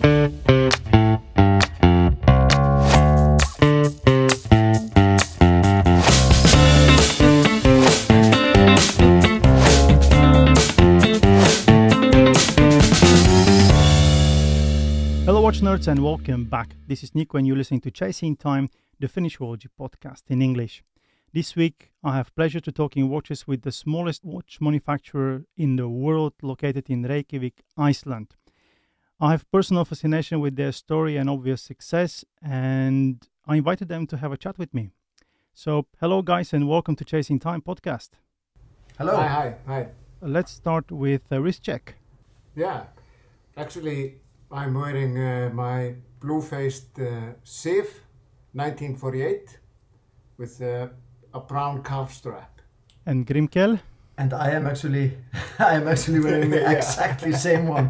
Hello, watch nerds, and welcome back. This is Nico, and you're listening to Chasing Time, the Finnish Watch podcast in English. This week, I have pleasure to talking watches with the smallest watch manufacturer in the world, located in Reykjavik, Iceland. I have personal fascination with their story and obvious success, and I invited them to have a chat with me. So, hello, guys, and welcome to Chasing Time podcast. Hello. Hi, hi, hi. Let's start with a wrist check. Yeah, actually, I'm wearing uh, my blue-faced uh, Sif 1948 with uh, a brown calf strap. And Grimkell, And I am actually, I am actually wearing the Yeah. exactly same one,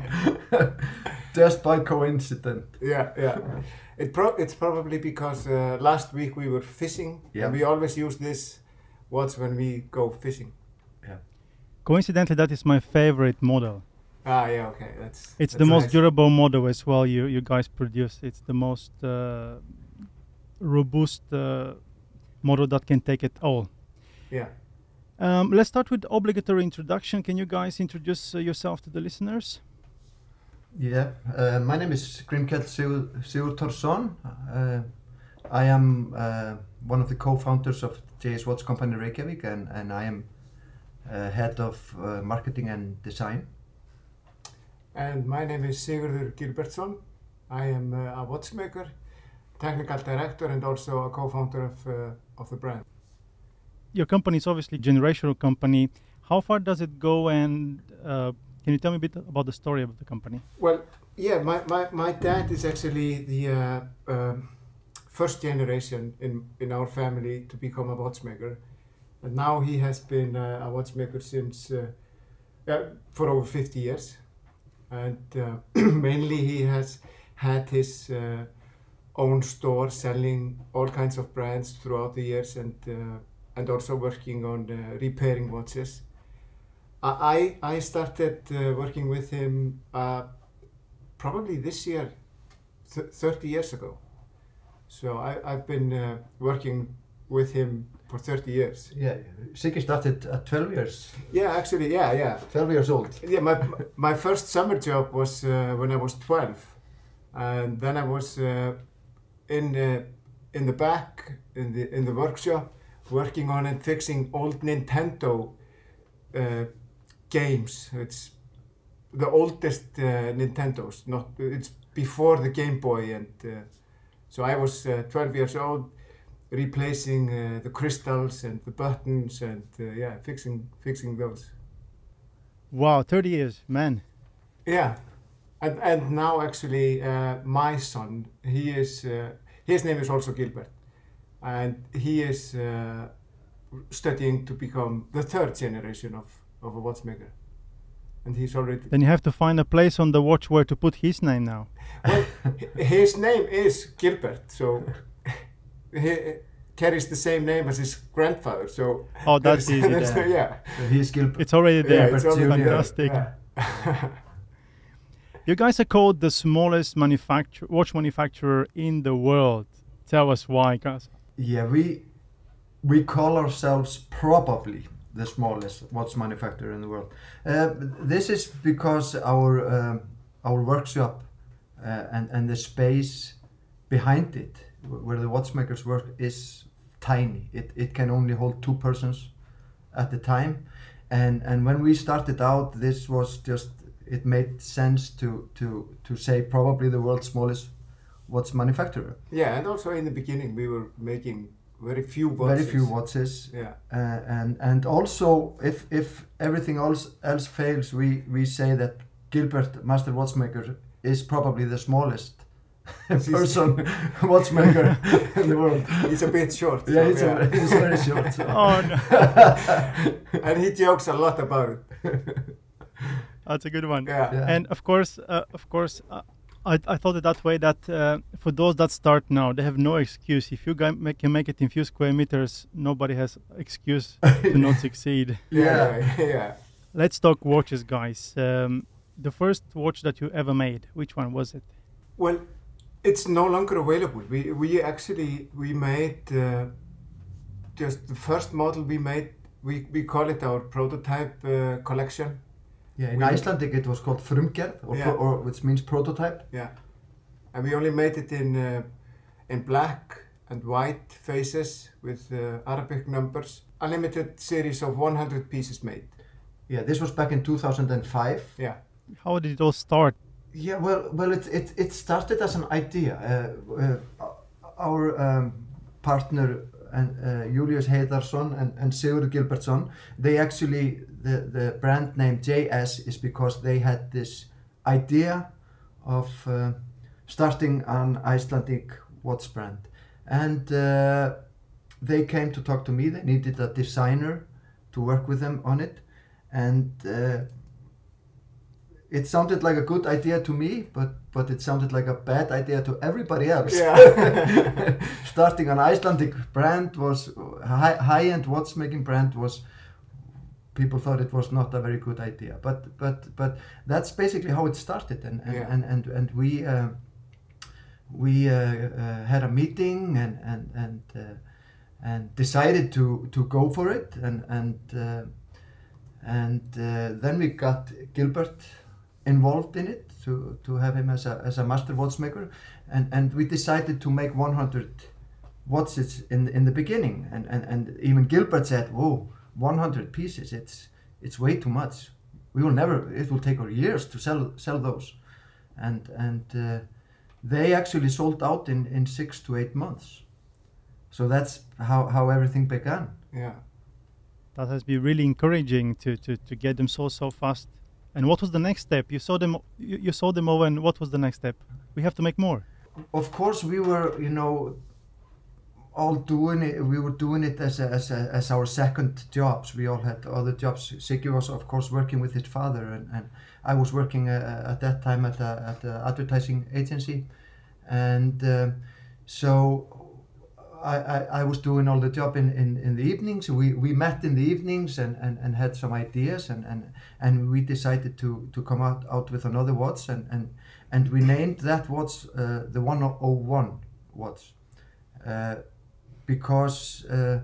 just by coincidence. Yeah, yeah. It pro- it's probably because uh, last week we were fishing, Yeah. and we always use this watch when we go fishing. Yeah. Coincidentally, that is my favorite model. Ah, yeah, okay, that's. It's the most nice. durable model as well. You you guys produce. It's the most uh, robust uh, model that can take it all. Yeah. Um, let's start with obligatory introduction. Can you guys introduce uh, yourself to the listeners? Yeah. Uh, my name is Grimkell Sigur- Sigurðarson. Uh, I am uh, one of the co-founders of JS Watch Company Reykjavik, and, and I am uh, head of uh, marketing and design. And my name is Sigurður Gilbertsson. I am uh, a watchmaker, technical director, and also a co-founder of uh, of the brand. Your company is obviously generational company. How far does it go? And uh, can you tell me a bit about the story of the company? Well, yeah, my, my, my dad is actually the uh, um, first generation in, in our family to become a watchmaker. And now he has been uh, a watchmaker since uh, uh, for over 50 years. And uh, mainly he has had his own store selling all kinds of brands throughout the years and, and also working on uh, repairing watches. I, I started uh, working with him uh, probably this year, th- 30 years ago. So I, I've been uh, working with him for 30 years. Yeah. Siggy started at 12 years. Yeah, actually, yeah, yeah. 12 years old. Yeah, my, my first summer job was uh, when I was 12. And then I was uh, in, uh, in the back, in the, in the workshop, working on and fixing old Nintendo uh, games. It's the oldest uh, Nintendos, not, it's before the Game Boy. And uh, so I was uh, 12 years old, replacing uh, the crystals and the buttons and uh, yeah, fixing, fixing those. Wow, 30 years, man. Yeah, and and now actually uh, my son, he is uh, his name is also Gilbert, and he is uh, studying to become the third generation of of a watchmaker, and he's already Then you have to find a place on the watch where to put his name now. well, his name is Gilbert, so he carries the same name as his grandfather. So Oh, that's easy. there's then. no- yeah, He's Gilbert. It's already there. yeah, it's Gilbert already there. Fantastic. Yeah. You guys are called the smallest manufacturer, watch manufacturer in the world. Tell us why, guys. Yeah, we we call ourselves probably the smallest watch manufacturer in the world. Uh, this is because our um, our workshop uh, and and the space behind it, where the watchmakers work, is tiny. It it can only hold two persons at the time, and and when we started out, this was just it made sense to to to say probably the world's smallest watch manufacturer. Yeah, and also in the beginning we were making very few watches. Very few watches. Yeah. Uh, and and also if if everything else else fails we we say that Gilbert Master Watchmaker is probably the smallest person watchmaker in the world He's a bit short. yeah, so, he's, A, he's very short so. Oh, no. and he jokes a lot about it. That's a good one. Yeah. Yeah. And of course, uh, of course, uh, I, I thought it that way that uh, for those that start now, they have no excuse. If you make, can make it in few square meters, nobody has excuse to not succeed. Yeah. Yeah. yeah. Let's talk watches, guys. Um, the first watch that you ever made, which one was it? Well, it's no longer available. We we actually we made uh, just the first model we made. We, we call it our prototype uh, collection. Yeah, in We- Icelandic it was called frumgerð, or, Yeah. or which means prototype. Yeah, and we only made it in uh, in black and white faces with uh, Arabic numbers. A limited series of 100 pieces made. Yeah, this was back in 2005. Yeah, How did it all start? Yeah, well, well, it it, it started as an idea. Uh, uh, our um, partner and uh, Julius Heiðarsson and, and Sigurður Gilbertsson, they actually the the brand name JS is because they had this idea of uh, starting an Icelandic watch brand, and uh, they came to talk to me. They needed a designer to work with them on it, and. Uh, it sounded like a good idea to me, but but it sounded like a bad idea to everybody else. Yeah. Starting an Icelandic brand was high high end watchmaking brand was people thought it was not a very good idea. But but but that's basically how it started, and and Yeah. and, and and we. Uh, we uh, uh, had a meeting and and and uh, and decided to to go for it and and uh, and uh, then we got Gilbert involved in it to to have him as a as a master watchmaker and and we decided to make 100 watches in in the beginning and and and even Gilbert said whoa 100 pieces it's it's way too much we will never it will take our years to sell sell those and and uh, they actually sold out in in 6 to 8 months so that's how how everything began yeah. That has been really encouraging to, to, to get them so so fast. And what was the next step? You saw them you, you saw them over and what was the next step? We have to make more. of course we were you know all doing it we were doing it as a, as a, as our second jobs. We all had other jobs. Siggy was of course working with his father and, and I was working uh, at that time at a, at advertising agency. And um, so I, I, I was doing all the job in, in, in the evenings. We, we met in the evenings and, and, and had some ideas and, and, and we decided to, to come out, out with another watch and, and, and we named that watch uh, the 101 watch. Uh, because uh,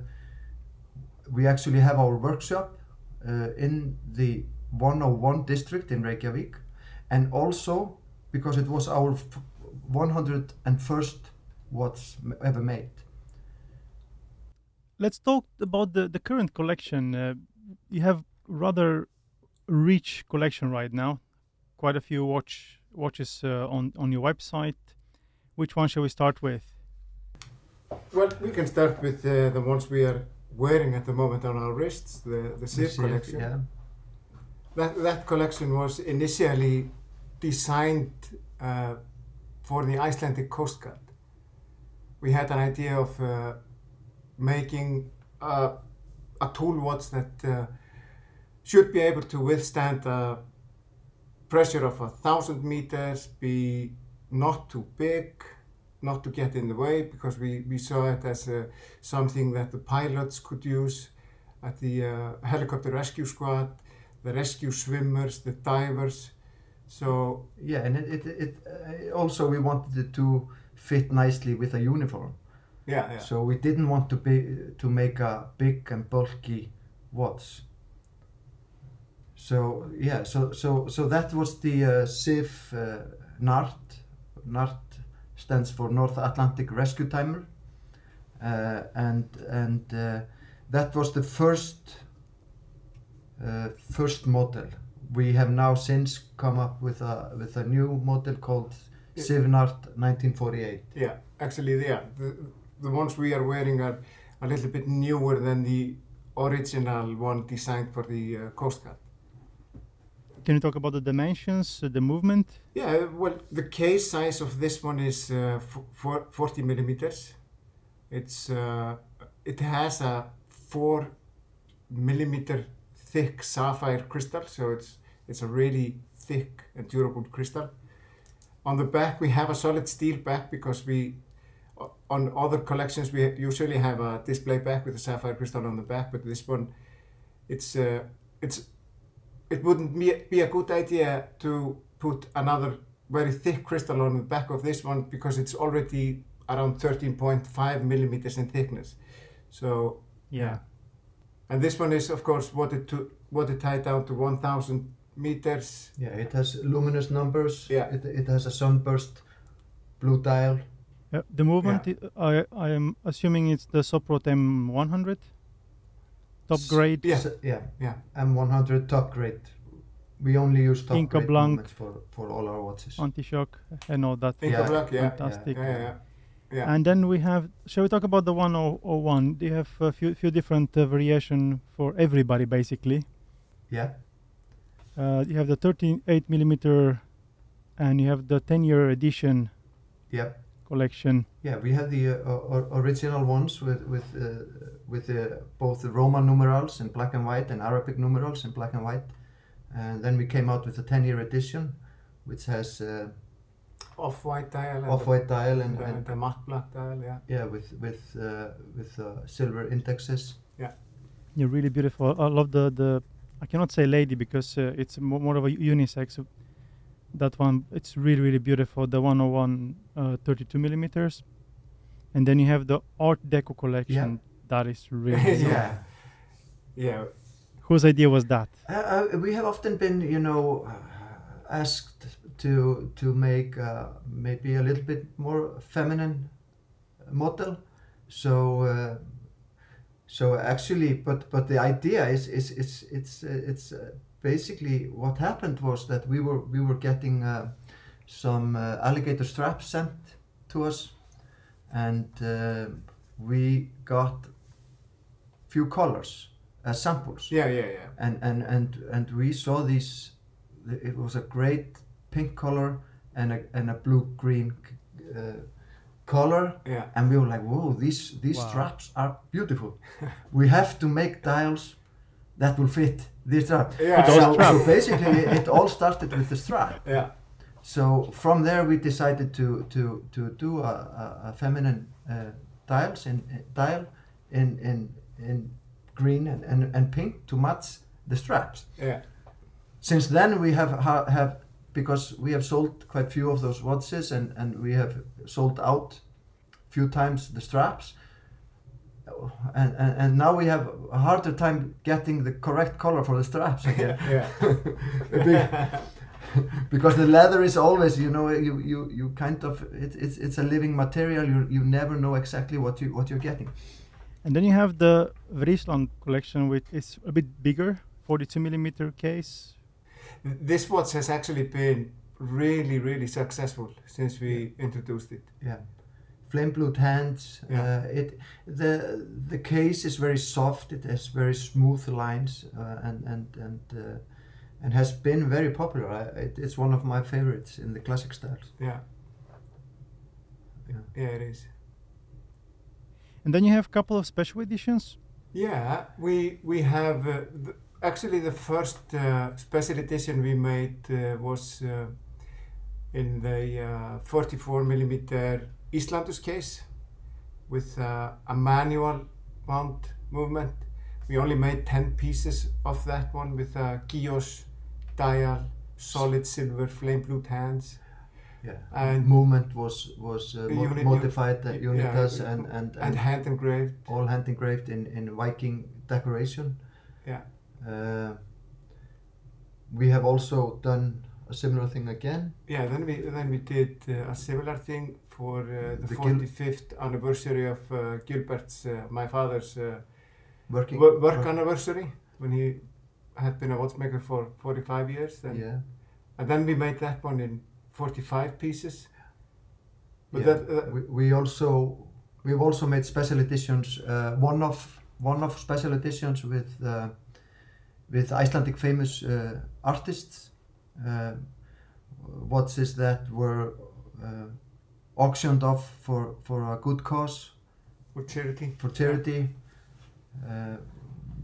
we actually have our workshop uh, in the 101 district in Reykjavik and also because it was our 101st watch ever made Let's talk about the, the current collection. Uh, you have rather rich collection right now. Quite a few watch watches uh, on on your website. Which one shall we start with? Well, we can start with uh, the ones we are wearing at the moment on our wrists, the the Sif, collection. yeah. That that collection was initially designed uh, for the Icelandic Coast Guard. We had an idea of uh, making a, a tool watch that uh, should be able to withstand a pressure of a thousand meters, be not too big, not to get in the way, because we, we saw it as uh, something that the pilots could use at the uh, helicopter rescue squad, the rescue swimmers, the divers. So Yeah, and it, it, it uh, also we wanted it to fit nicely with a uniform. yeah, yeah. So we didn't want to be to make a big and bulky watch. So yeah, so so so that was the uh, SIF uh, NART. NART stands for North Atlantic Rescue Timer, uh, and and uh, that was the first uh, first model. We have now since come up with a with a new model called Yeah. SIV NART 1948. Yeah, actually, yeah, the, the ones we are wearing are a little bit newer than the original one designed for the uh, Coast Guard. Can you talk about the dimensions, uh, the movement? Yeah, well, the case size of this one is uh, for 40 millimeters. It's uh, it has a four millimeter thick sapphire crystal, so it's it's a really thick and durable crystal. On the back, we have a solid steel back because we on other collections we usually have a display back with a sapphire crystal on the back, but this one, it's uh, it's it wouldn't be, be a good idea to put another very thick crystal on the back of this one because it's already around 13.5 millimeters in thickness. So Yeah. and this one is of course water to watertight down to 1,000 meters. Yeah, it has luminous numbers. Yeah. It, it has a sunburst blue dial. Yeah, the movement, i- I, I am assuming it's the Soprod M100 top grade. Yeah. Yeah. Yeah. M100 top grade. We only use top Inca grade Blanc. movements for, for all our watches. Anti-shock and all that. Think Yeah. of luck, yeah. Fantastic. Yeah, yeah, yeah. And then we have, shall we talk about the 101? They have a few, few different uh, variation for everybody basically. Yeah. Uh, you have the 38 millimeter and you have the 10 year edition Yeah. Collection. Yeah, we have the uh, o- o- original ones with with uh, with uh, both the Roman numerals in black and white and Arabic numerals in black and white, and then we came out with a 10-year edition, which has uh, Off-white dial. and off-white dial the- and, the, and the matte black dial, yeah. yeah, with with uh, with uh, silver indexes. Yeah. You're really beautiful. I love the, the I cannot say lady because uh, it's more of a unisex. That one, it's really, really beautiful. The 101 uh, 32 millimeters. And then you have the Art Deco collection. yeah. That is really Yeah. Yeah. Whose idea was that? Uh, uh, we have often been, you know, uh, asked to to make uh, maybe a little bit more feminine model. So uh, so actually, but but the idea is is it's it's it's uh, basically what happened was that we were we were getting uh, some uh, alligator straps sent to us, and uh, we got few colors as samples Yeah, yeah, yeah. and and and and we saw these it was a great pink color and a and a blue green uh, color Yeah. and we were like whoa these these Wow. straps are beautiful we have to make dials that will fit this strap Yeah, so, so basically it all started with the strap Yeah. so from there we decided to to to do a, a, feminine uh, dials in uh, dial in in in green and, and, and pink to match the straps. Yeah. Since then we have ha, have because we have sold quite few of those watches and and we have sold out few times the straps. And, and, and now we have a harder time getting the correct color for the straps again Yeah. big- because the leather is always you know you you, you kind of it, it's it's a living material you you never know exactly what you what you're getting And then you have the Frisland collection, which is a bit bigger, 42 millimeter case. This watch has actually been really, really successful since we introduced it. yeah flame blued hands Yeah. uh, it the the case is very soft it has very smooth lines uh, and and and uh, and has been very popular I, it, it's one of my favorites in the classic styles Yeah. Yeah. Yeah, it is. And then you have a couple of special editions. Yeah, we we have uh, the, actually the first uh, special edition we made uh, was uh, in the uh, 44 millimeter Islandus case with uh, a manual wound movement. We only made 10 pieces of that one with a guilloché dial, solid silver flame blue hands. yeah And- movement was was uh, Unit- modified uh, yeah, unitas yeah, and and, And hand engraved. all hand engraved in, in Viking decoration. Yeah. Uh, we have also done a similar thing again. Yeah, then we then we did uh, a similar thing for uh, the, The Gil- 45th anniversary of uh, Gilbert's, uh, my father's Working wo- work anniversary when he had been a watchmaker for 45 years. Then. Yeah. And then we made that one in 45 pieces. But yeah. that, uh, we, we also we've also made special editions. Uh, one of one of special editions with uh, with Icelandic famous uh, artists. Uh, watches that were uh, auctioned off for for a good cause. for charity. for charity. Uh,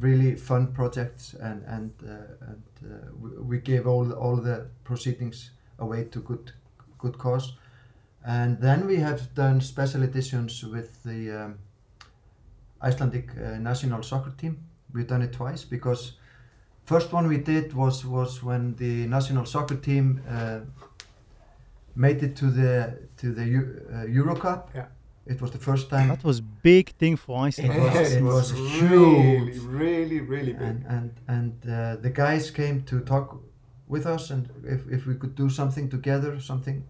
really fun projects, and and uh, and uh, we, we gave all all the proceedings away to good good cause. And then we have done special editions with the um, Icelandic uh, national soccer team. We've done it twice because first one we did was was when the national soccer team uh, made it to the to the uh, Euro Cup. Yeah. It was the first time. That was big thing for Iceland. It was- it was really, huge. really, really big. and and and uh, the guys came to talk with us and if, if we could do something together something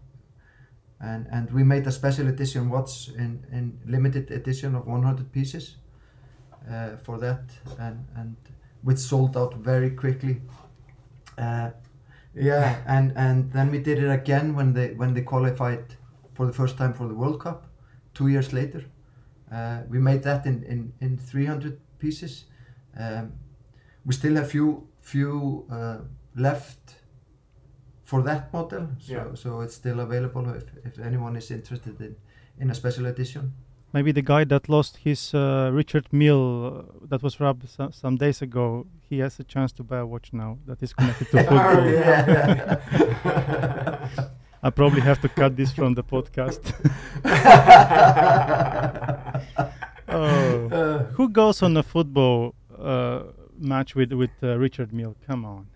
and and we made a special edition watch in in limited edition of 100 pieces uh, for that and and which sold out very quickly uh, yeah and and then we did it again when they when they qualified for the first time for the world cup two years later. Uh, we made that in in in 300 pieces. Um, we still have few few uh, left for that model. So, Yeah. so it's still available if, if anyone is interested in in a special edition Maybe the guy that lost his uh, Richard Mille uh, that was robbed so- some days ago, he has a chance to buy a watch now that is connected to football. Oh, yeah. I probably have to cut this from the podcast. oh. Uh, Who goes on a football uh, match with with uh, Richard Mille? Come on.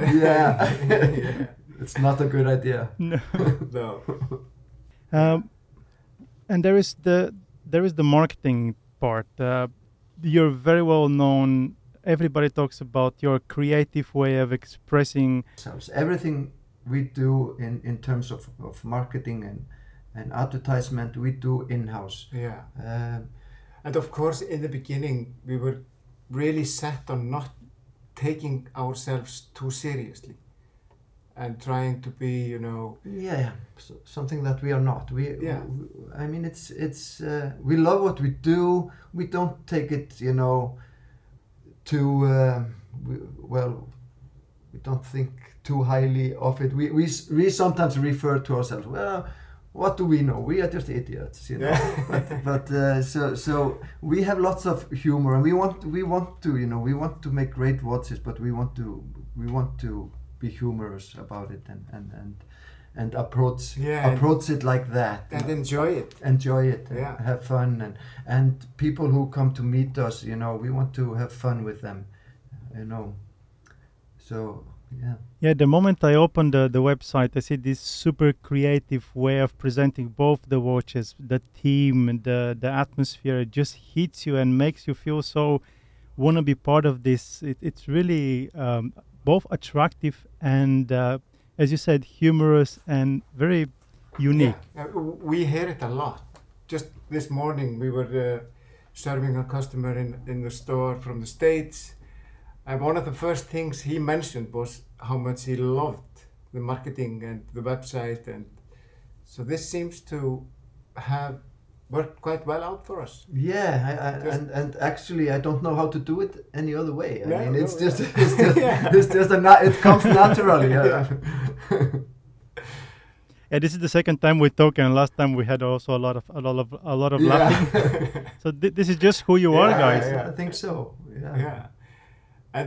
yeah. Yeah. it's not a good idea No. no. Um, and there is the there is the marketing part. Uh, you're very well known. Everybody talks about your creative way of expressing. ourselves. Everything we do in, in terms of, of marketing and, and advertisement, we do in house. Yeah. Um, And of course, in the beginning, we were really set on not taking ourselves too seriously and trying to be, you know, yeah, so, something that we are not. We, Yeah. w- I mean, it's it's uh, we love what we do. We don't take it, you know, too uh, we, well. We don't think too highly of it. We we we sometimes refer to ourselves. Well, what do we know? We are just idiots, you know. Yeah. but but uh, so so we have lots of humor, and we want we want to you know we want to make great watches, but we want to we want to be humorous about it and and and, and approach Yeah, and- approach it like that. and enjoy it. enjoy it and Yeah. have fun and and people who come to meet us you know we want to have fun with them you know so yeah Yeah, the moment I opened the, the website, I see this super creative way of presenting both the watches, the theme, and the the atmosphere. It just hits you and makes you feel so want to be part of this. It, it's really um, both attractive and, uh, as you said, humorous and very unique. Yeah. Uh, we hear it a lot. Just this morning, we were uh, serving a customer in, in the store from the States. And one of the first things he mentioned was how much he loved the marketing and the website. And so this seems to have worked quite well out for us. yeah I, I, and and actually i don't know how to do it any other way i No, mean no, just yeah. it's just, Yeah. it's just a na- it comes naturally yeah. Yeah, this is the second time we talk, and last time we had also a lot of a lot of a lot of Yeah. laughing. So thi- this is just who you are, guys. yeah. i think so yeah, yeah. And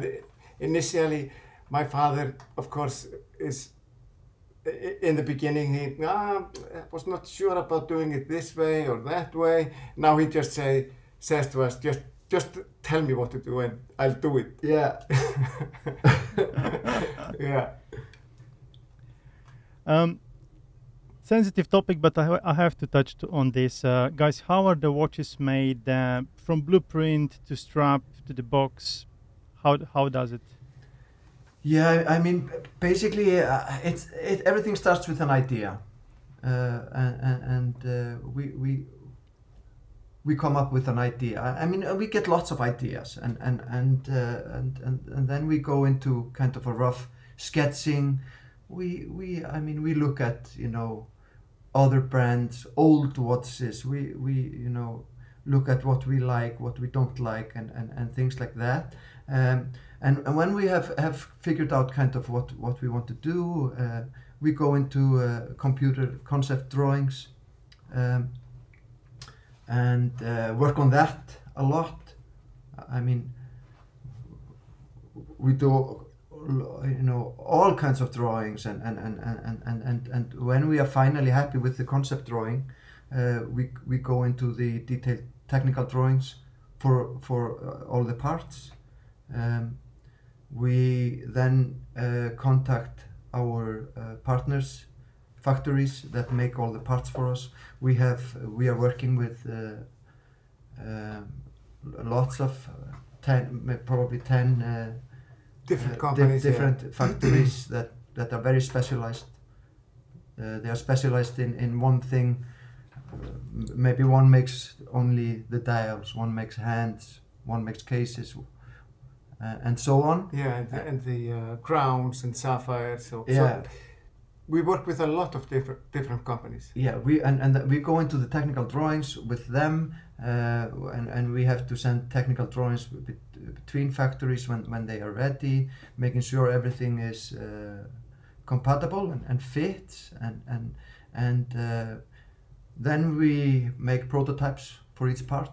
initially, my father, of course, is i- in the beginning he ah, was not sure about doing it this way or that way. Now he just say says to us, just just tell me what to do and I'll do it. yeah. Yeah. Um, sensitive topic, but I, ha- I have to touch to, on this, uh, guys. How are the watches made? Uh, from blueprint to strap to the box. How how does it? Yeah, I mean, basically, uh, it's it, everything starts with an idea, uh, and and, uh, we we we come up with an idea. I, I mean, uh, we get lots of ideas, and and and, uh, and and and then we go into kind of a rough sketching. We we I mean, we look at you know other brands, old watches. We we you know look at what we like, what we don't like, and and, and things like that. Um, and, and when we have, have figured out kind of what, what we want to do, uh, we go into uh, computer concept drawings um, and uh, work on that a lot. I mean, we do you know all kinds of drawings and and, and, and, and, and, and when we are finally happy with the concept drawing uh, we, we go into the detailed technical drawings for for uh, all the parts um, we then uh, contact our uh, partners factories that make all the parts for us. We have we are working with uh, uh, lots of uh, ten, probably ten uh, Different dif- companies. yeah. different factories that that are very specialized. Uh, they are specialized in in one thing. Maybe one makes only the dials, one makes hands, one makes cases, uh, and so on. Yeah, and the, and the uh, crowns and sapphires. So, Yeah. so we work with a lot of different different companies. Yeah, we and, and we go into the technical drawings with them, uh, and, and we have to send technical drawings bet- between factories when, when they are ready, making sure everything is uh, compatible and, and fits, and and and uh, then we make prototypes for each part,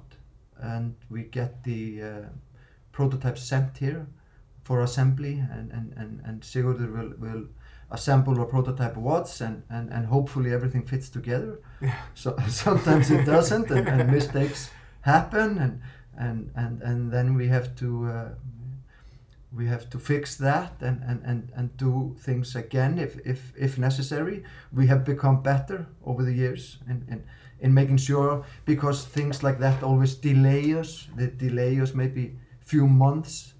and we get the uh, prototypes sent here for assembly, and and and, and Sigurður will will assemble a prototype watch and, and, and hopefully everything fits together. Yeah. So sometimes it doesn't and, and mistakes happen and, and, and, and then we have to uh, we have to fix that and, and, and, and do things again if, if, if necessary. We have become better over the years in, in, in making sure because things like that always delay us. They delay us maybe few months.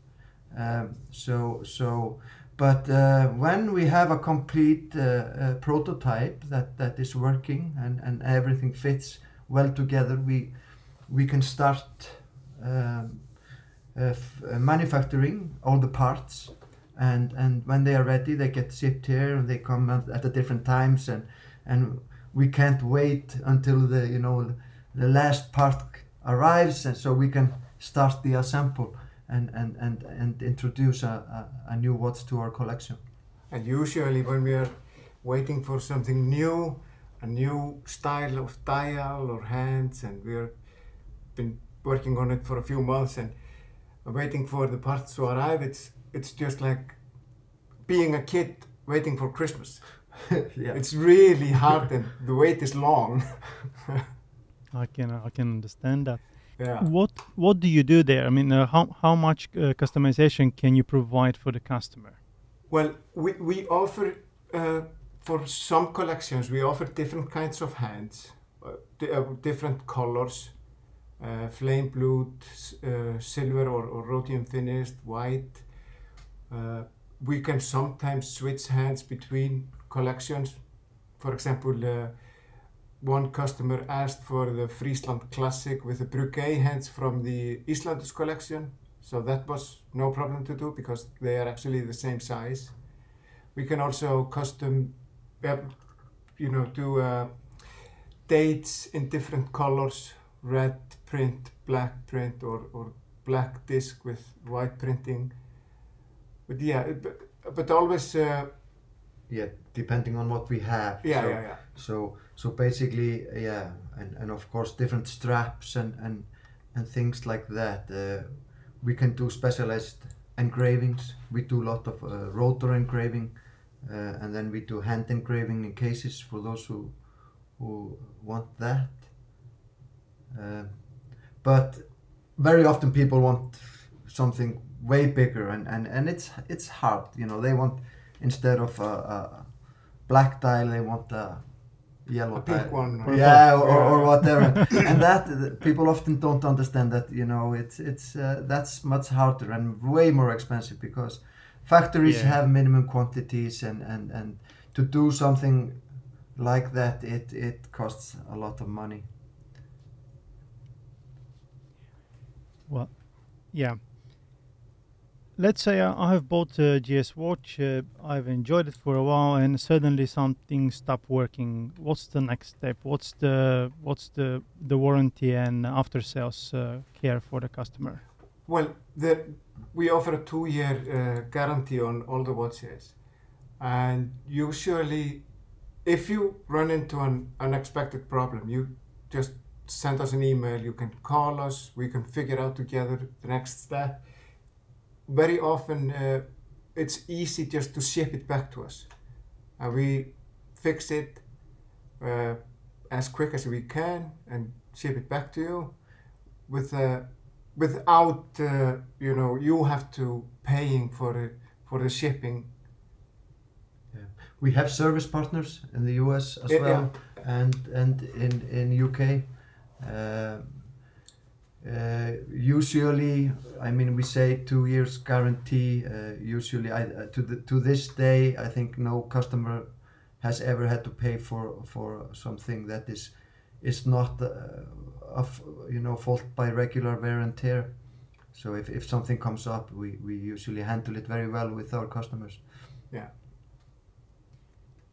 Um, so so but uh, when we have a complete uh, uh, prototype that, is working and, everything fits well together, we we can start um, uh, uh, manufacturing all the parts. And, when they are ready, they get shipped here and they come at, the different times. And, and we can't wait until the you know the last part arrives, and so we can start the assemble and, and, and, and introduce a, a, a new watch to our collection. And usually, when we are waiting for something new, a new style of dial or hands, and we've been working on it for a few months and waiting for the parts to arrive, it's it's just like being a kid waiting for Christmas. yeah. It's really hard and the wait is long. I can I can understand that. Yeah. What what do you do there? I mean, uh, how how much uh, customization can you provide for the customer? Well, we, we offer, uh, for some collections, we offer different kinds of hands, uh, uh, different colors, uh, flame blue, uh, silver or, or rhodium finished, white. Uh, we can sometimes switch hands between collections. For example, uh, one customer asked for the Frisland Classic with the Breguet hands from the Islandus collection. So that was no problem to do because they are actually the same size. We can also custom, uh, you know, do uh, dates in different colors, red print, black print, or, or black disc with white printing. But yeah, but, but always, uh, yeah, depending on what we have. yeah, so, yeah, yeah. So so basically, yeah, and, and of course different straps and and, and things like that. Uh, we can do specialized engravings. We do a lot of uh, rotor engraving, uh, and then we do hand engraving in cases for those who who want that. Um but very often people want something way bigger, and, and, and it's it's hard. You know, they want instead of a, a black dial, they want a yellow A pink dial. one. or- Yeah, or, or Yeah. whatever. and that people often don't understand that. You know, it's it's uh, that's much harder and way more expensive because factories Yeah. have minimum quantities, and, and, and to do something like that, it it costs a lot of money. Well, yeah. Let's say I have bought a GS watch. Uh, I've enjoyed it for a while, and suddenly something stopped working. What's the next step? What's the what's the the warranty and after sales uh, care for the customer? Well, the, we offer a two-year uh, guarantee on all the watches, and usually, if you run into an unexpected problem, you just send us an email. You can call us. We can figure out together the next step. Very often, uh, it's easy just to ship it back to us, and we fix it uh, as quick as we can and ship it back to you with a without uh, you know you have to paying for the for the shipping yeah. we have service partners in the US as Yeah, well, and and in in UK. Uh, usually, I mean, we say two years guarantee. Uh, usually, I, uh, to the, to this day, I think no customer has ever had to pay for for something that is is not uh, of you know fault by regular wear and tear. So if, if something comes up, we, we usually handle it very well with our customers.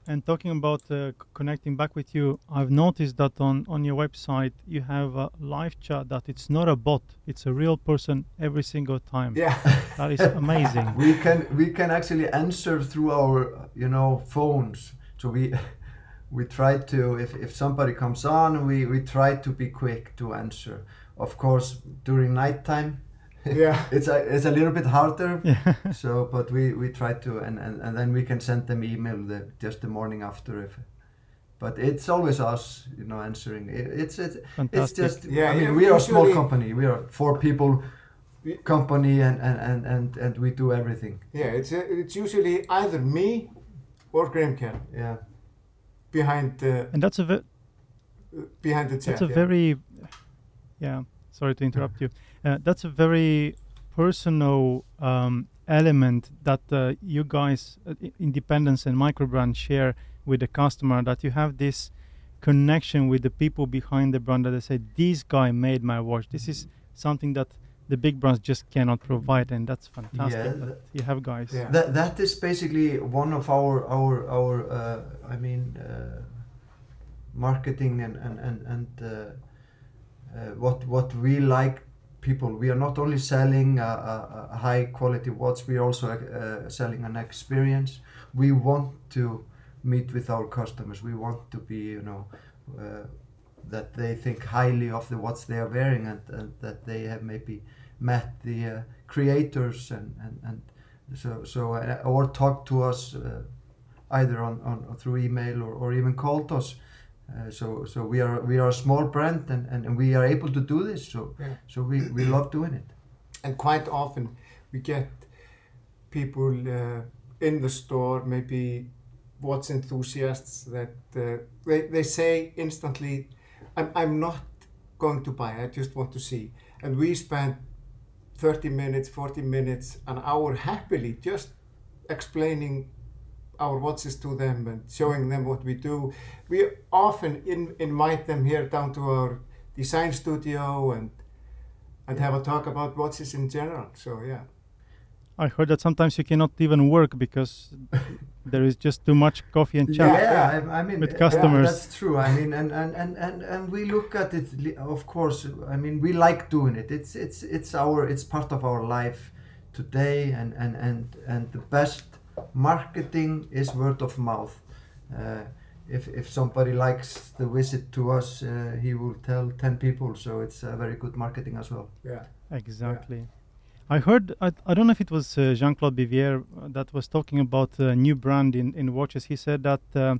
And talking about uh, connecting back with you, I've noticed that on, on your website you have a live chat that it's not a bot, it's a real person every single time. Yeah. That is amazing. we can we can actually answer through our you know phones. So we we try to if, if somebody comes on, we, we try to be quick to answer. Of course, during nighttime, yeah. it's a it's a little bit harder. yeah. So, but we, we try to, and, and, and then we can send them email the, just the morning after if. But it's always us, you know, answering. It, it's it's it's just. Yeah, I mean, yeah, we are a small company. We are four people company, and, and, and, and, and we do everything. Yeah, it's uh, it's usually either me or Grimkell Yeah. behind the and that's a ve- behind the chat. that's a yeah. very yeah sorry to interrupt you uh, that's a very personal um, element that uh, you guys uh, independence and microbrand share with the customer that you have this connection with the people behind the brand that they say this guy made my watch. This is something that the big brands just cannot provide and that's fantastic Yeah, that that- you have guys. Yeah. That that is basically one of our our our uh, I mean uh, marketing and and and, and uh, uh, what what we like people. We are not only selling a, a, a high quality watch. We are also uh, selling an experience. We want to meet with our customers. We want to be you know. Uh, that they think highly of the watch they are wearing and, and that they have maybe met the uh, creators and, and, and so so uh, or talk to us uh, either on, on through email or, or even called us so so we are we are a small brand and, and, and we are able to do this so Yeah. so we, we love doing it and quite often we get people uh, in the store, maybe watch enthusiasts that uh, they, they say instantly, I'm, I'm not going to buy, I just want to see. And we spend 30 minutes, 40 minutes, an hour happily just explaining our watches to them and showing them what we do. We often in, invite them here down to our design studio and and have a talk about watches in general. So yeah. I heard that sometimes you cannot even work because there is just too much coffee and yeah. I, I mean With customers. that's true i mean and, and, and, and, and we look at it of course i mean we like doing it it's it's it's our it's part of our life today and and and, and the best marketing is word of mouth uh, if, if somebody likes the visit to us uh, he will tell 10 people so it's uh, very good marketing as well Yeah. Exactly. I heard, I, I don't know if it was uh, Jean Claude Biver uh, that was talking about a new brand in, in watches. He said that uh,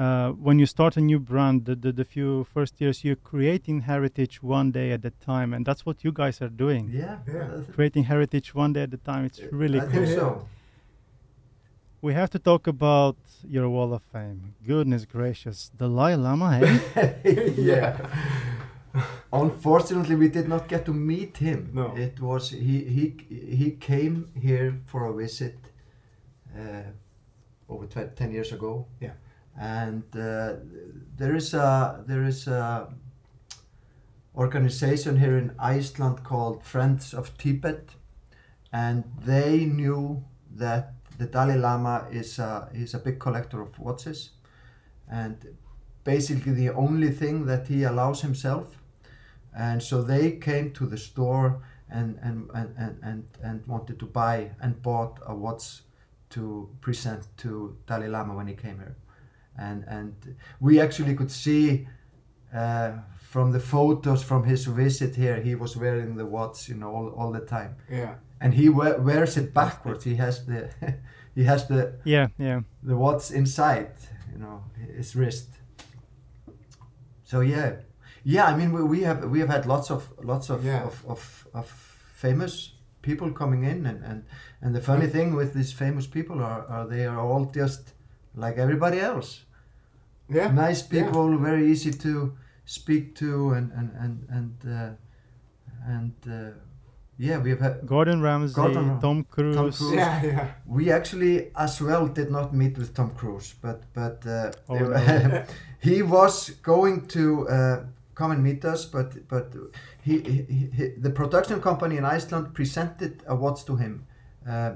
uh, when you start a new brand, the, the, the few first years, you're creating heritage one day at a time. And that's what you guys are doing. yeah, Yeah. uh, Creating heritage one day at a time. It's really I cool. think so We have to talk about your wall of fame. Goodness gracious. Dalai Lama, hey? yeah. Unfortunately, we did not get to meet him. No. It was he he he came here for a visit uh, over tw- ten years ago. Yeah. And uh, there is a there is a organization here in Iceland called Friends of Tibet, and they knew that the Dalai Lama is a, is a big collector of watches, and basically the only thing that he allows himself. And so they came to the store and, and, and, and, and, and wanted to buy and bought a watch to present to Dalai Lama when he came here. And, and we actually could see uh, from the photos from his visit here, he was wearing the watch, you know, all, all the time. Yeah. And he we- wears it backwards. He has the, he has the Yeah, yeah. the watch inside, you know, his wrist. So yeah, yeah. I mean, we, we have we have had lots of lots of Yeah. of, of, of famous people coming in, and, and and the funny thing with these famous people are, are they are all just like everybody else. Yeah. Nice Yeah. people, very easy to speak to, and and and and uh, and uh, yeah, we have had. Gordon Ramsay, Gordon Tom Cruise. Cruise. Yeah, yeah. We actually as well did not meet with Tom Cruise, but but uh, Oh, no. he was going to uh, come and meet us, but but he, he, he the production company in Iceland presented awards to him uh,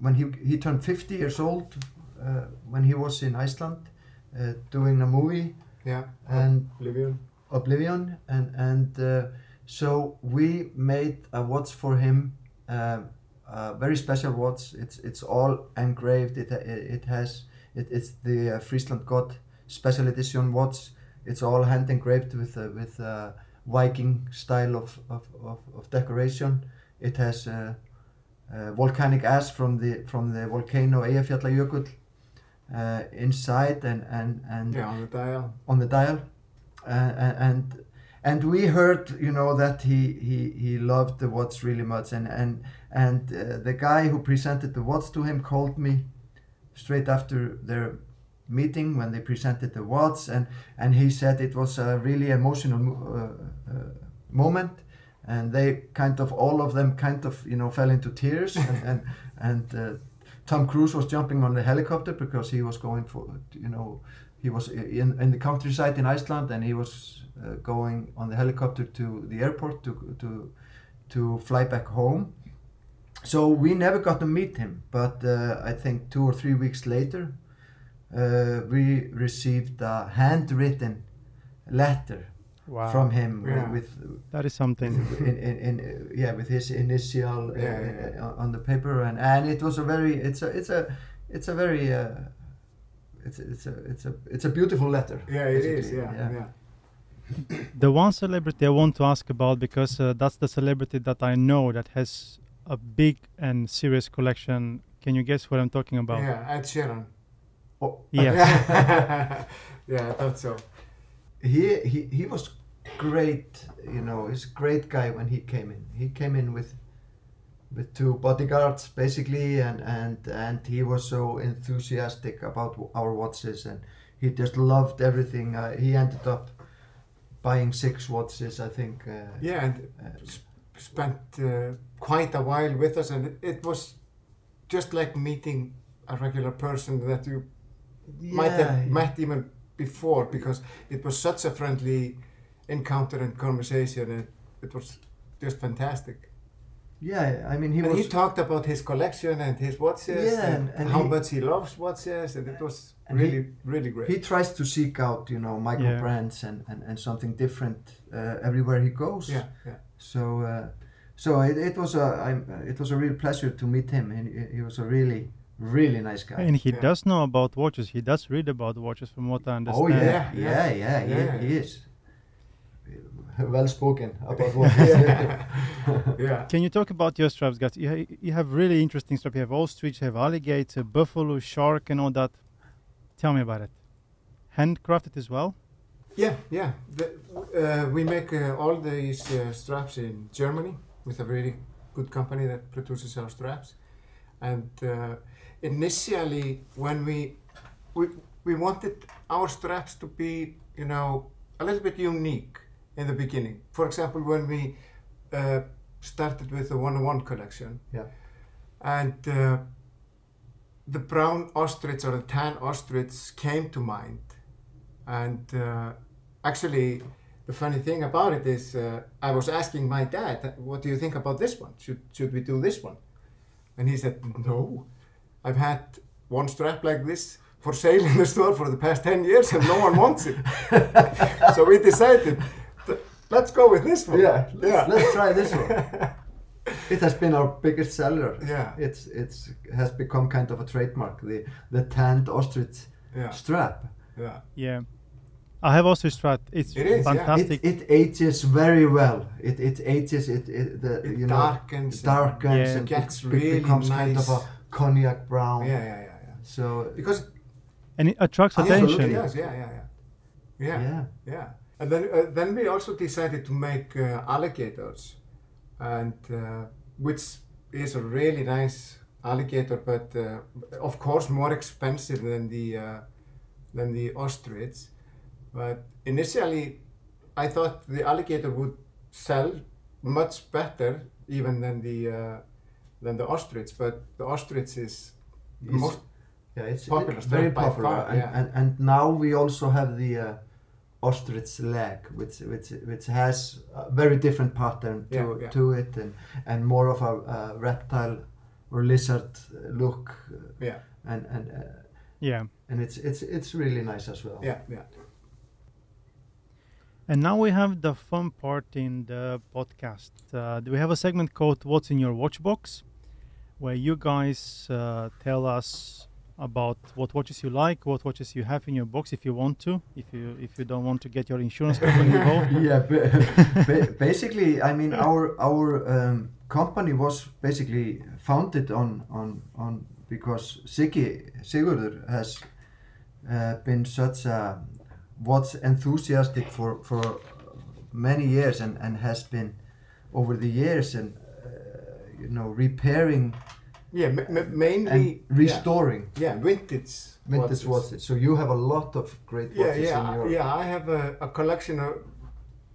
when he he turned 50 years old uh, when he was in Iceland uh, doing a movie Yeah. and Oblivion. Oblivion, and and uh, so we made a watch for him, uh, uh, very special watch. It's it's all engraved. It it has it, it's the uh, Frisland God special edition watch. It's all hand engraved with uh, with uh, Viking style of, of, of, of decoration. It has uh, uh, volcanic ash from the from the volcano Eyjafjallajökull uh, inside and and and Yeah, on the dial. on the dial, uh, and and we heard you know that he he he loved the watch really much, and and and uh, the guy who presented the watch to him called me straight after their meeting when they presented the watch, and and he said it was a really emotional uh, uh, moment. And they kind of, all of them kind of, you know, fell into tears. and and, and uh, Tom Cruise was jumping on the helicopter because he was going for, you know, he was in, in the countryside in Iceland and he was uh, going on the helicopter to the airport to, to, to fly back home. So we never got to meet him, but uh, I think two or three weeks later, uh, we received a handwritten letter Wow. from him Yeah. with, that is something. in, in, in, uh, yeah with his initial uh, Yeah, yeah, yeah. uh, on the paper and and it was a very it's a it's a it's a very uh, it's a, it's a it's a it's a beautiful letter Yeah, it is. basically, Yeah, yeah. The one celebrity I want to ask about because uh, that's the celebrity that I know that has a big and serious collection. Can you guess what I'm talking about? Yeah, Ed Sheeran. Oh, Yeah. yeah, I thought so. he, he he was great you know he's a great guy when he came in. He came in with with two bodyguards basically and and and he was so enthusiastic about our watches and he just loved everything. Uh, he ended up buying six watches i think uh, Yeah, and uh, spent uh, quite a while with us, and it, it was just like meeting a regular person that you might yeah, have met even before, because it was such a friendly encounter and conversation, and it was just fantastic. yeah i mean he and was he talked about his collection and his watches, Yeah, and, and- and how he- much he loves watches, and it was And he- really, really great. he tries to seek out you know micro Yeah. brands and, and and something different uh, everywhere he goes yeah, yeah. So, uh, so it, it was a I'm, uh, it was a real pleasure to meet him. And he, he was a really really nice guy. And he Yeah. does know about watches. He does read about watches, from what I understand. oh yeah, Yeah, yeah, yeah. yeah, Yeah. He, he is well spoken about what he yeah. yeah. Can you talk about your straps, guys? You, ha- you have really interesting straps. You have ostrich, you have alligator, buffalo, shark, and all that. Tell me about it. Handcrafted as well. Yeah, yeah. The, uh, we make uh, all these uh, straps in Germany with a really good company that produces our straps. And uh, initially, when we, we we wanted our straps to be, you know, a little bit unique in the beginning. For example, when we uh, started with the one-on-one collection, Yeah. and uh, the brown ostrich or the tan ostrich came to mind and uh, actually, the funny thing about it is, uh, I was asking my dad, "What do you think about this one? Should should we do this one?" And he said, "No, I've had one strap like this for sale in the store for the past ten years, and no one wants it. so we decided, let's go with this one. yeah, let's, yeah, let's try this one. It has been our biggest seller. yeah, It's it's has become kind of a trademark. The the tanned ostrich yeah, strap. yeah. Yeah. I have ostrich strap. It's It is, yeah. fantastic. It, it ages very well. It it ages. It, it the It you know darkens. it darkens Yeah. and Gets it really becomes kind of a cognac brown. Yeah, yeah, yeah, yeah. So Because and it attracts oh, attention. Yes, yeah, yeah, yeah. Yeah, yeah. yeah. And then, uh, then we also decided to make uh, alligators, and uh, which is a really nice alligator, but uh, of course more expensive than the uh, than the ostrich. But initially, I thought the alligator would sell much better even than the uh, than the ostrich. But the ostrich is the most Yeah, it's Popular very popular, and, yeah. and and now we also have the uh, ostrich leg, which which which has a very different pattern to Yeah, yeah. to it, and and more of a uh, reptile or lizard look, yeah and and uh, Yeah. and it's it's it's really nice as well. yeah yeah. And now we have the fun part in the podcast. Uh, we have a segment called "What's in Your Watch Box," where you guys uh, tell us about what watches you like, what watches you have in your box, if you want to. If you if you don't want to get your insurance company involved. yeah, ba- ba- basically, I mean, our our um, company was basically founded on on on because Siggi Sigurður has uh, been such a what's enthusiastic for for many years and and has been over the years and uh, you know repairing Yeah, ma- ma- mainly and yeah. restoring Yeah, vintage. vintage watches. So you have a lot of great watches yeah, in I- your yeah. I have a, a collection of.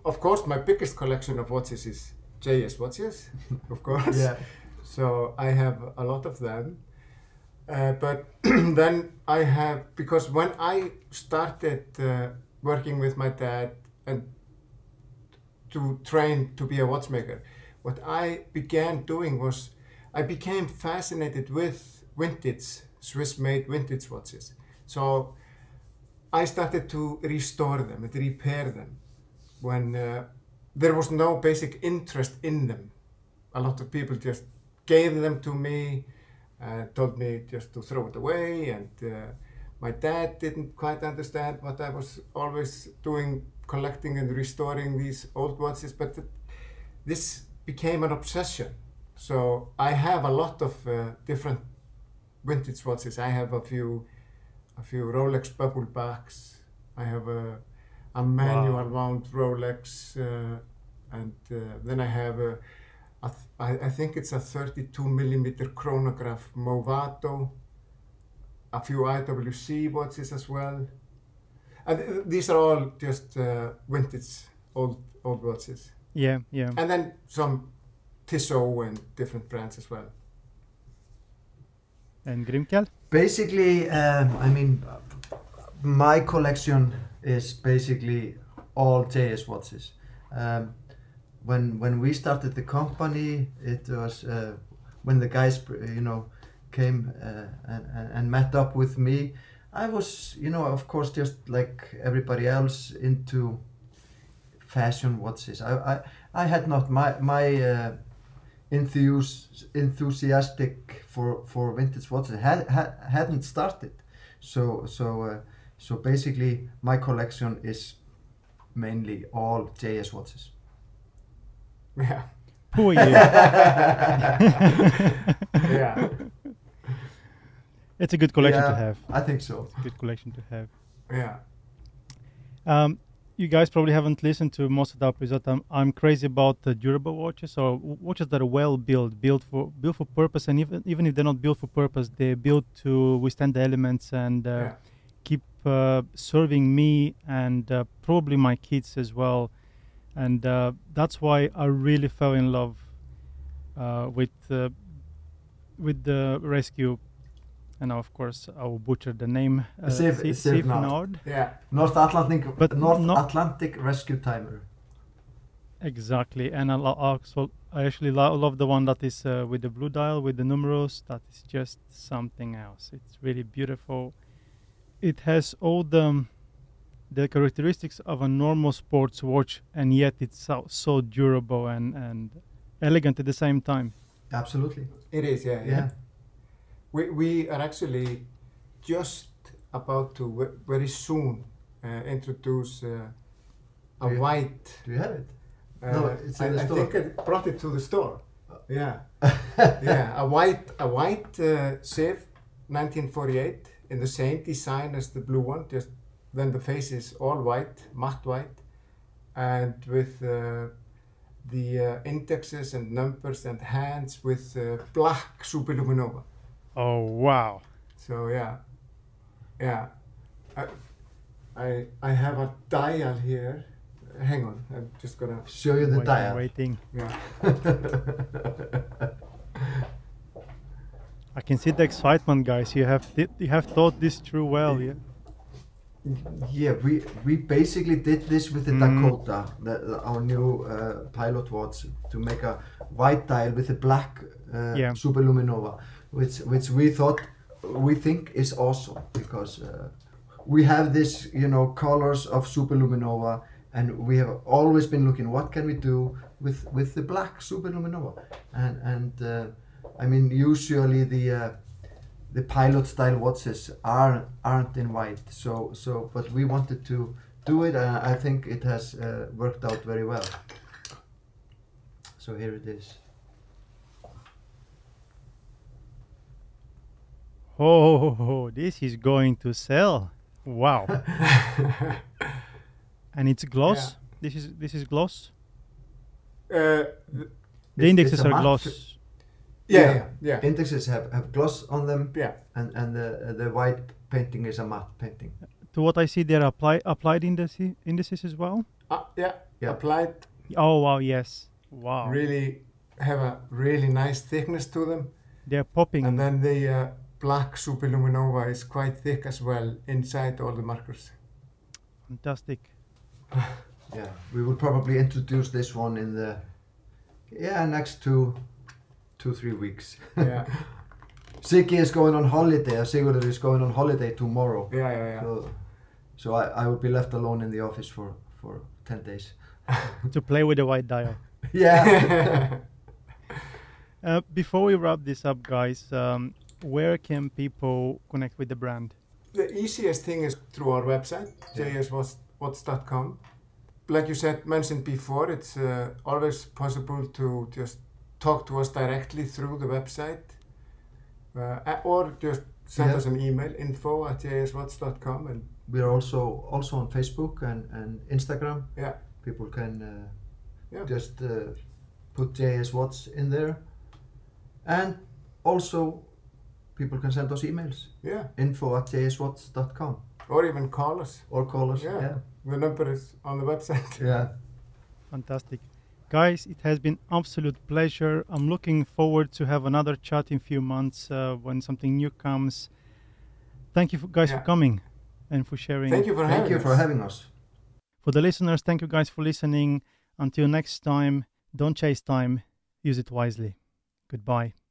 Of course, my biggest collection of watches is JS watches, of course. yeah. So I have a lot of them. Uh, but then I have because when I started uh, working with my dad and to train to be a watchmaker, what I began doing was I became fascinated with vintage Swiss-made vintage watches. So I started to restore them and repair them when uh, there was no basic interest in them. A lot of people just gave them to me, uh, told me just to throw it away, and uh, my dad didn't quite understand what I was always doing, collecting and restoring these old watches. But th- this became an obsession. So I have a lot of uh, different vintage watches. I have a few, a few Rolex bubble backs. I have a, a manual wound Rolex, uh, and uh, then I have a, a th- I, I think it's a 32 millimeter chronograph Movado. A few IWC watches as well. And th- these are all just uh, vintage old old watches. Yeah, yeah. And then some Tissot and different brands as well. And Grimkell? Basically, um, I mean, my collection is basically all JS watches. Um, when when we started the company, it was uh, when the guys, you know, came uh, and, and- and met up with me. I was, you know, of course, just like everybody else, into fashion watches. I I, I had not my my uh, enthus enthusiastic for for vintage watches had, had hadn't started. So so uh, so basically, my collection is mainly all JS watches. Yeah. Who are you? Yeah. it's a good collection to have. I think so. It's a good collection to have. Yeah. Um, you guys probably haven't listened to most of the episode. I'm, I'm crazy about the durable watches or watches that are well built, built for built for purpose, and even even if they're not built for purpose, they're built to withstand the elements and uh, yeah. keep uh, serving me and uh, probably my kids as well. And uh, that's why I really fell in love uh, with uh, with the rescue. And of course, I will butcher the name. Uh, Sif- Si- Sif Nord. Nord. Yeah. North Atlantic, But North not- Atlantic Rescue Timer. Exactly, and I lo- also I actually love the one that is uh, with the blue dial with the numerals. That is just something else. It's really beautiful. It has all the the characteristics of a normal sports watch, and yet it's so, so durable and and elegant at the same time. Absolutely. It is, yeah, yeah. Yeah. We, we are actually just about to very soon uh, introduce uh, a Do white. Do you have it? Uh, No, it's in I, the I store. think I brought it to the store. Yeah, yeah, a white a white uh, Sif 1948 in the same design as the blue one. Just then the face is all white, matte white, and with uh, the uh, indexes and numbers and hands with uh, black superluminova. Oh wow! So yeah, yeah. I, I I have a dial here. Hang on, I'm just gonna. Show you the waiting, dial. waiting. Yeah. I can see the excitement, guys. You have thi- you have thought this through well. Yeah. Yeah, we we basically did this with the Mm. Dakota, the, the- our new uh, pilot watch, to make a white dial with a black uh, Yeah. superluminova, which which we thought we think is awesome because uh, we have this you know colors of superluminova, and we have always been looking what can we do with with the black superluminova, and and uh, I mean usually the uh, the pilot style watches are aren't in white. So so but we wanted to do it and i think it has uh, worked out very well. So here it is Oh, this is going to sell! Wow. and it's gloss. This is this is gloss. Uh, th- The It's- indexes are matte gloss. yeah, Yeah, yeah, yeah, indexes have, have gloss on them yeah. and and the the white painting is a matte painting To what I see, there are apply, applied indices indices as well. Uh, yeah. Yeah. Applied. Oh wow! Yes. Wow. Really have a really nice thickness to them, They're popping. and then the uh, black superluminova is quite thick as well inside all the markers. Fantastic. yeah we will probably introduce this one in the yeah next two two three weeks Yeah, Siggi is going on holiday Sigurður is going on holiday tomorrow yeah, yeah, yeah. So, so I, I will be left alone in the office for, for 10 days. to play with the white dial. Yeah. Uh, before we wrap this up, guys, um, where can people connect with the brand? The easiest thing is through our website, Yeah. jswatch.com. Like you said, mentioned before, it's uh, always possible to just talk to us directly through the website uh, or just send Yeah. us an email, info at jswatch.com. And We're also also on Facebook and, and Instagram. yeah, People can uh, yeah, just uh, put JS Watch in there. And also, people can send us emails. yeah. Info at jswatch.com Or even call us. or call us. Yeah. Yeah. The number is on the website. Yeah. Fantastic. Guys, it has been absolute pleasure. I'm looking forward to have another chat in few months uh, when something new comes. Thank you for, guys Yeah. for coming and for sharing. Thank you for Thank having you us. for having us. For the listeners, thank you guys for listening. Until next time, don't chase time, use it wisely. Goodbye.